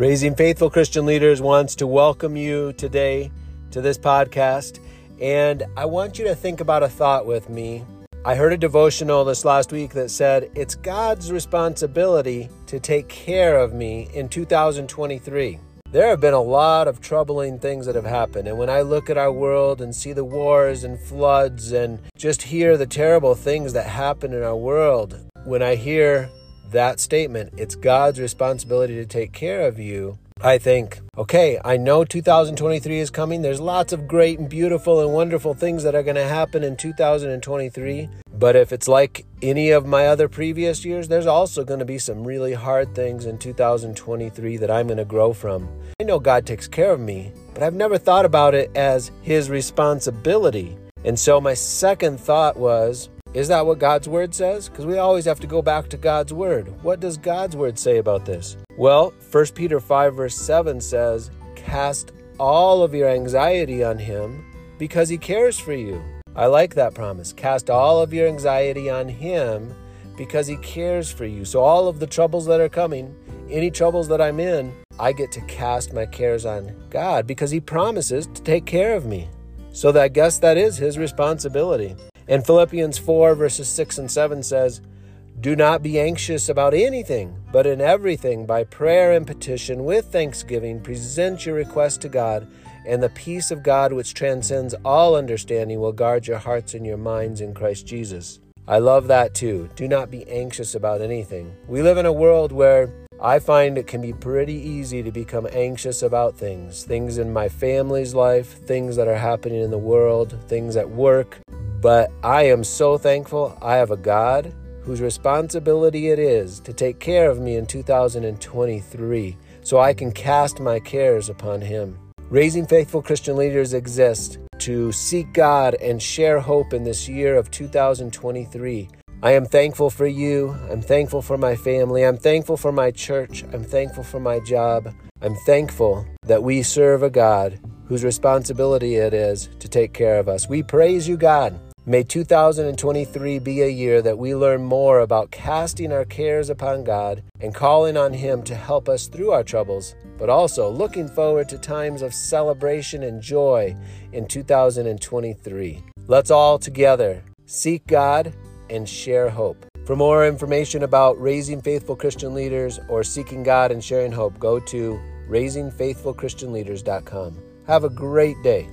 Raising Faithful Christian Leaders wants to welcome you today to this podcast. And I want you to think about a thought with me. I heard a devotional this last week that said, It's God's responsibility to take care of me in 2023. There have been a lot of troubling things that have happened. And when I look at our world and see the wars and floods and just hear the terrible things that happen in our world, when I hear that statement, it's God's responsibility to take care of you, I think, okay, I know 2023 is coming. There's lots of great and beautiful and wonderful things that are going to happen in 2023. But if it's like any of my other previous years, there's also going to be some really hard things in 2023 that I'm going to grow from. I know God takes care of me, but I've never thought about it as His responsibility. And so my second thought was, is that what God's word says? Because we always have to go back to God's word. What does God's word say about this? Well, 1 Peter 5, verse 7 says, Cast all of your anxiety on him because he cares for you. I like that promise. Cast all of your anxiety on him because he cares for you. So, all of the troubles that are coming, any troubles that I'm in, I get to cast my cares on God because he promises to take care of me. So, that, I guess that is his responsibility. And Philippians 4, verses 6 and 7 says, Do not be anxious about anything, but in everything, by prayer and petition, with thanksgiving, present your requests to God, and the peace of God, which transcends all understanding, will guard your hearts and your minds in Christ Jesus. I love that too. Do not be anxious about anything. We live in a world where I find it can be pretty easy to become anxious about things. Things in my family's life, things that are happening in the world, things at work, but I am so thankful I have a God whose responsibility it is to take care of me in 2023 so I can cast my cares upon Him. Raising faithful Christian leaders exists to seek God and share hope in this year of 2023. I am thankful for you. I'm thankful for my family. I'm thankful for my church. I'm thankful for my job. I'm thankful that we serve a God whose responsibility it is to take care of us. We praise you, God. May 2023 be a year that we learn more about casting our cares upon God and calling on Him to help us through our troubles, but also looking forward to times of celebration and joy in 2023. Let's all together seek God and share hope. For more information about raising faithful Christian leaders or seeking God and sharing hope, go to raisingfaithfulchristianleaders.com. Have a great day.